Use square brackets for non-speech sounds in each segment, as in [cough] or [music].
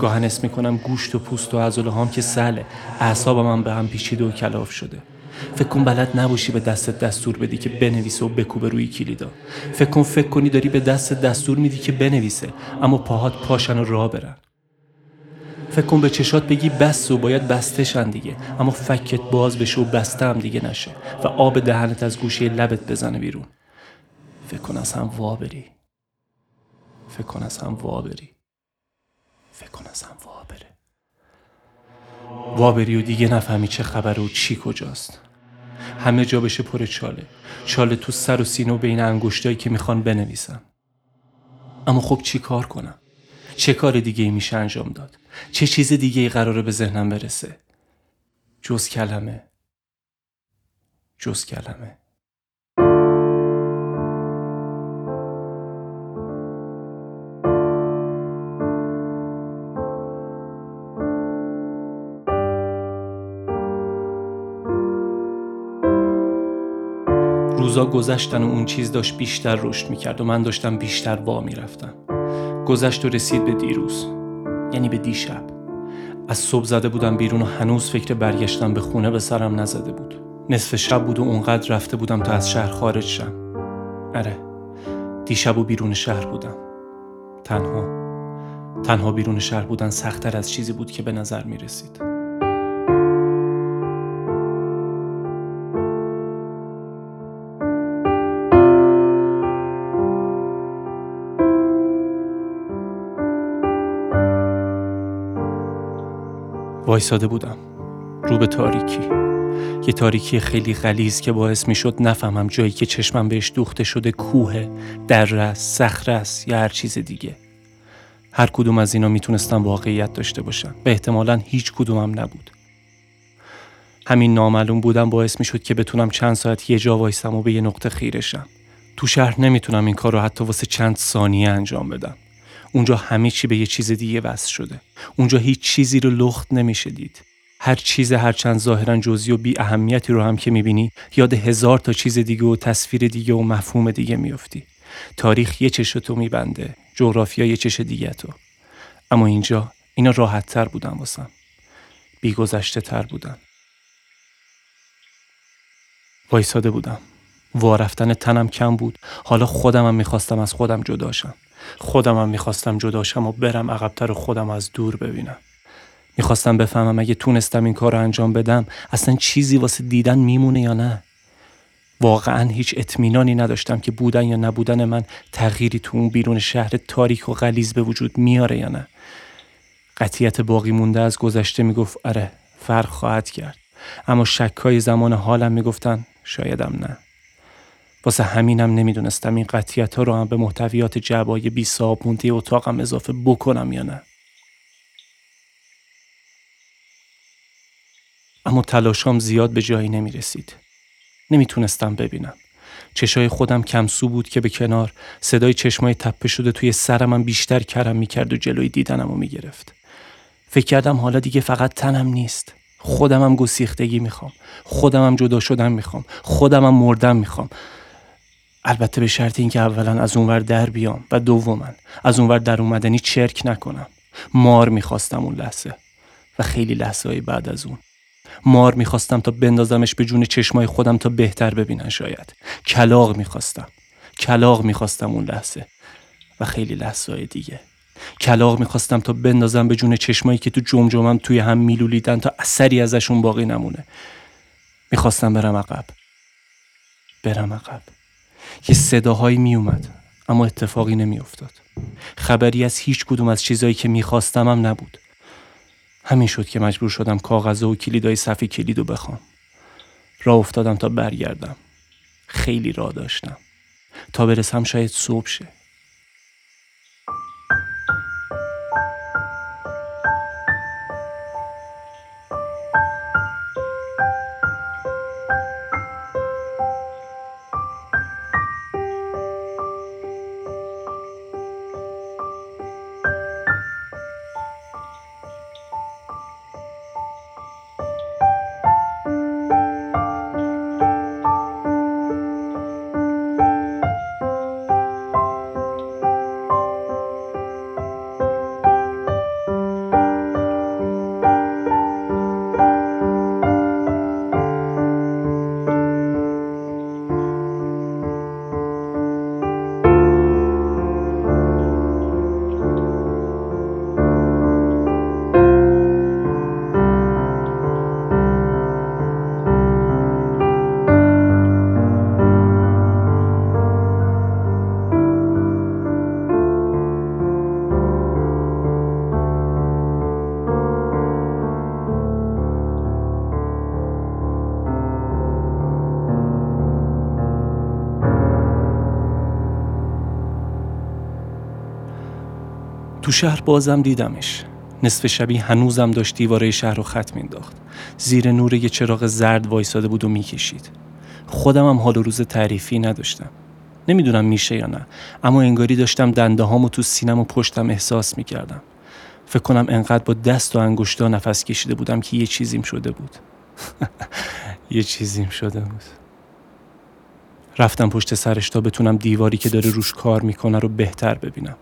گاهن اسم می‌کنم گوشت و پوست و عضله هام که سله اعصابم هم به هم پیچیده و کلاف شده. فکر کن بلد نباشی به دستت دستور بدی که بنویسه و بکوبه روی کلیدا. فکر کن فکر کنی داری به دستت دستور میدی که بنویسه اما پاهات پاشن و راه برن. فکر کن به چشات بگی بس و باید بستشن دیگه. اما فکت باز بشه و بسته هم دیگه نشه. و آب دهنت از گوشه لبت بزنه بیرون. فکر کن از هم وا بری. فکر کن از هم وا بری. فکر کن از هم وا بره. وا بری و دیگه نفهمی چه خبره و چی کجاست. همه جا بشه پر چاله. چاله تو سر و سینه و بین انگشتایی که می‌خوان بنویسم اما خب چی کار کنم؟ چه کار دیگه ای میشه انجام داد؟ چه چیز دیگه ای قراره به ذهنم برسه؟ جز کلمه. جز کلمه. روزا گذشتن و اون چیز داشت بیشتر رشد می‌کرد و من داشتم بیشتر وا می‌رفتم. گذشت و رسید به دیروز. یعنی به دیشب. از صبح زده بودم بیرون و هنوز فکر برگشتن به خونه به سرم نزده بود. نصف شب بود و اونقدر رفته بودم تا از شهر خارج شم. اره دیشب و بیرون شهر بودم. تنها تنها بیرون شهر بودن سختتر از چیزی بود که به نظر می رسید وایساده بودم. رو به تاریکی. یه تاریکی خیلی غلیز که باعث می شد نفهمم جایی که چشمم بهش دوخته شده کوه در است صخره است یا هر چیز دیگه. هر کدوم از اینا می‌تونستم واقعیت داشته باشم به احتمالا هیچ کدومم نبود. همین نامعلوم بودم باعث می شد که بتونم چند ساعت یه جا وایسم و به یه نقطه خیرشم تو شهر نمی‌تونم این کار رو حتی واسه چند ثانیه انجام بدم. اونجا همه چی به یه چیز دیگه وصل شده. اونجا هیچ چیزی رو لخت نمیشه دید. هر چیز هر چند ظاهرا جزئی و بی اهمیتی رو هم که می‌بینی یاد هزار تا چیز دیگه و تصویر دیگه و مفهوم دیگه میافتی. تاریخ یه چش تو میبنده جغرافیا یه چش دیگه تو. اما اینجا اینا راحت تر بودن واسم. بیگذشته تر بودن. وایساده بودم. وارفتن تنم کم بود. حالا خودمم می‌خواستم از خودم جداشم خودم هم می‌خواستم جداشم و برم عقبتر و خودم از دور ببینم. می‌خواستم بفهمم اگه تونستم این کار رو انجام بدم اصلا چیزی واسه دیدن میمونه یا نه؟ واقعا هیچ اطمینانی نداشتم که بودن یا نبودن من تغییری تو اون بیرون شهر تاریک و غلیز به وجود میاره یا نه. قطیت باقی مونده از گذشته می‌گفت اره فرق خواهد کرد. اما شکای زمان حالم می‌گفتن شایدم نه. واسه همینم نمی‌دونستم این قطیت ها رو هم به محتویات جعبای بی مونده اتاقم اضافه بکنم یا نه اما تلاشام زیاد به جایی نمی رسید. نمی‌تونستم ببینم. چشای خودم کمسو بود که به کنار صدای چشمای تپه شده توی سرمم بیشتر کرم می‌کرد و جلوی دیدنم رو می‌گرفت. فکر کردم حالا دیگه فقط تنم نیست. خودمم گسیختگی می‌خوام. خودمم جدا شدن می‌خوام. خودمم مردم می‌خوام. البته به شرط اینکه اولا از اونور در بیام و دوما از اونور در اومدنی چرک نکنم. مار می‌خواستم اون لحظه و خیلی لحظه های بعد از اون. مار می‌خواستم تا بندازمش به جون چشمای خودم تا بهتر ببینن شاید. کلاق می‌خواستم. کلاق می‌خواستم اون لحظه و خیلی لحظه های دیگه. کلاق می‌خواستم تا بندازم به جون چشمایی که تو جمجمم توی هم میلولیدن تا اثری ازشون باقی نمونه. می‌خواستم برم عقب. برم عقب. یه صداهایی می اومد اما اتفاقی نمی افتاد. خبری از هیچ کدوم از چیزایی که می‌خواستم هم نبود. همین شد که مجبور شدم کاغذ و کلیدای صفی کلید رو بخوام. راه افتادم تا برگردم. خیلی راه داشتم. تا برسم شاید صبح شه. تو شهر بازم دیدمش. نصف شبی هنوزم داشت دیواره شهر رو خط مینداخت زیر نور یه چراغ زرد وایساده بود و می‌کشید. خودم هم حال و روز تعریفی نداشتم. نمی‌دونم میشه یا نه اما انگاری داشتم دنده هامو تو سینم و پشتم احساس می‌کردم. فکر کنم انقدر با دست و انگشتا نفس کشیده بودم که یه چیزیم شده بود. [laughs] یه چیزیم شده بود. رفتم پشت سرش تا بتونم دیواری که داره روش کار می‌کنه رو بهتر ببینم.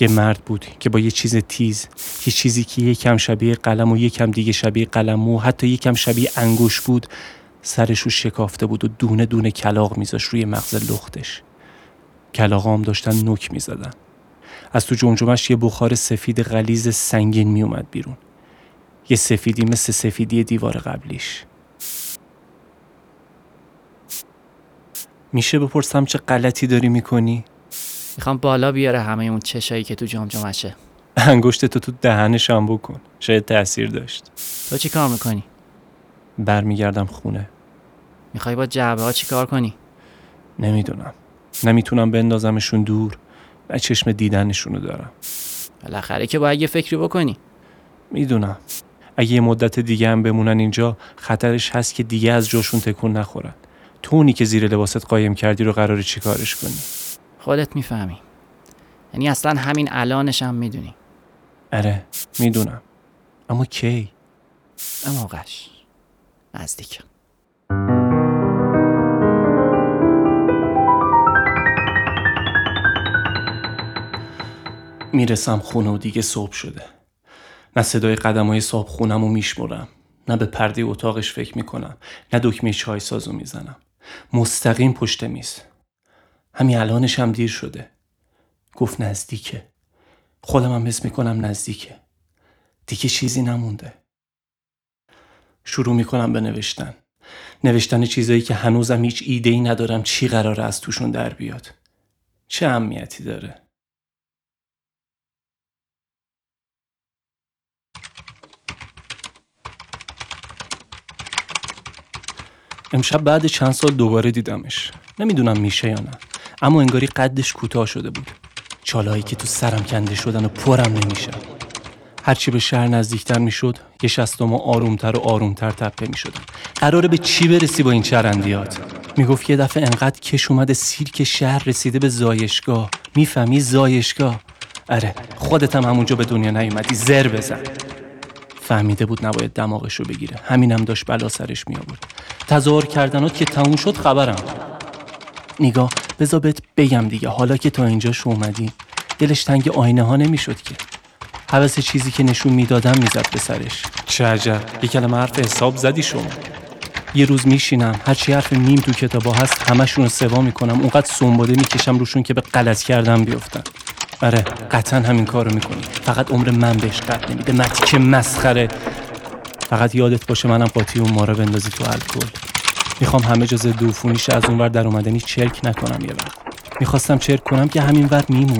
یه مرد بود که با یه چیز تیز یه چیزی که یکم شبیه قلم و یکم دیگه شبیه قلم و حتی یکم شبیه انگوش بود سرش رو شکافته بود و دونه دونه کلاق میذاش روی مغز لختش. کلاغ هم داشتن نوک می‌زدن. از تو جمجمش یه بخار سفید غلیز سنگین میومد بیرون. یه سفیدی مثل سفیدی دیوار قبلیش. میشه بپرسم چه غلطی داری می‌کنی؟ می‌خوام بالا بیاره همه اون چشایی که تو جمجمشه [laughs] انگشت تو تو دهنش هم بکن شاید تاثیر داشت. تو چی کار می‌کنی؟ برمیگردم خونه. می‌خوای با جعبه ها چی کار کنی؟ نمی‌دونم. نمی‌تونم بندازمشون دور و چشم دیدنشونو دارم. بالاخره که باید یه فکری بکنی. می‌دونم. اگه یه مدت دیگه هم بمونن اینجا خطرش هست که دیگه از جاشون تکون نخورن. تو اونی که زیر لباست قایم کردی رو قراره چی کارش کنی؟ خودت می‌فهمی. یعنی اصلا همین الانش هم می‌دونی. اره می‌دونم. اما کی؟ به موقعش نزدیکم می‌رسم خونه و دیگه صبح شده. نه صدای قدم های صاحب خونم رو میشمرم. نه به پرده اتاقش فکر می‌کنم. نه دکمه چای سازو می‌زنم. مستقیم پشت میز. همین الانش هم دیر شده. گفت نزدیکه. خودم هم حس می‌کنم نزدیکه. دیگه چیزی نمونده. شروع می‌کنم به نوشتن. نوشتن چیزایی که هنوزم هیچ ایده ای ندارم چی قراره از توشون در بیاد. چه اهمیتی داره؟ امشب بعد چند سال دوباره دیدمش. نمی‌دونم میشه یا نه. اما انگاری قدش کوتاه شده بود. چالایی که تو سرم کنده شدن و پرم نمیشه هرچی به شهر نزدیکتر می‌شد یه شستم آرومتر و آرومتر تپه می‌شدم. قراره به چی برسی با این چرندیات؟ می‌گفت یه دفعه انقدر کش اومده سیرک شهر رسیده به زایشگاه. می‌فهمی زایشگاه؟ اره خودت هم همونجا به دنیا نیومدی. زر بزن. فهمیده بود نباید دماغش رو بگیره. همینم داشت بلا سرش می آورد تظاهر کردنات که تموم شد خبرم. نگاه بذار بهت بگم دیگه. حالا که تا اینجاش اومدی دلش تنگ آینه ها نمی‌شد که. حوث چیزی که نشون می‌دادم می‌زد به سرش. چه عجب. یه کلمه حرف حساب زدی شما. یه روز میشینم. هرچی حرف میم تو کتابا هست همشون رو سوا می‌کنم. اونقدر سنباده می‌کشم روشون که به غلط کردم بیفتن. آره قطعا همین کارو می‌کنی. فقط عمر من بهش قد نمیده. متی که مسخره. فقط یادت باشه منم قاطی اون ماره بندازی تو الکل. می‌خوام همه جا ضد عفونیش از اون ور در اومدنی چرک نکنم یه وقت. می‌خواستم چرک کنم که همین ور میمون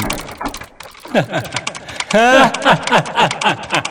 [laughs]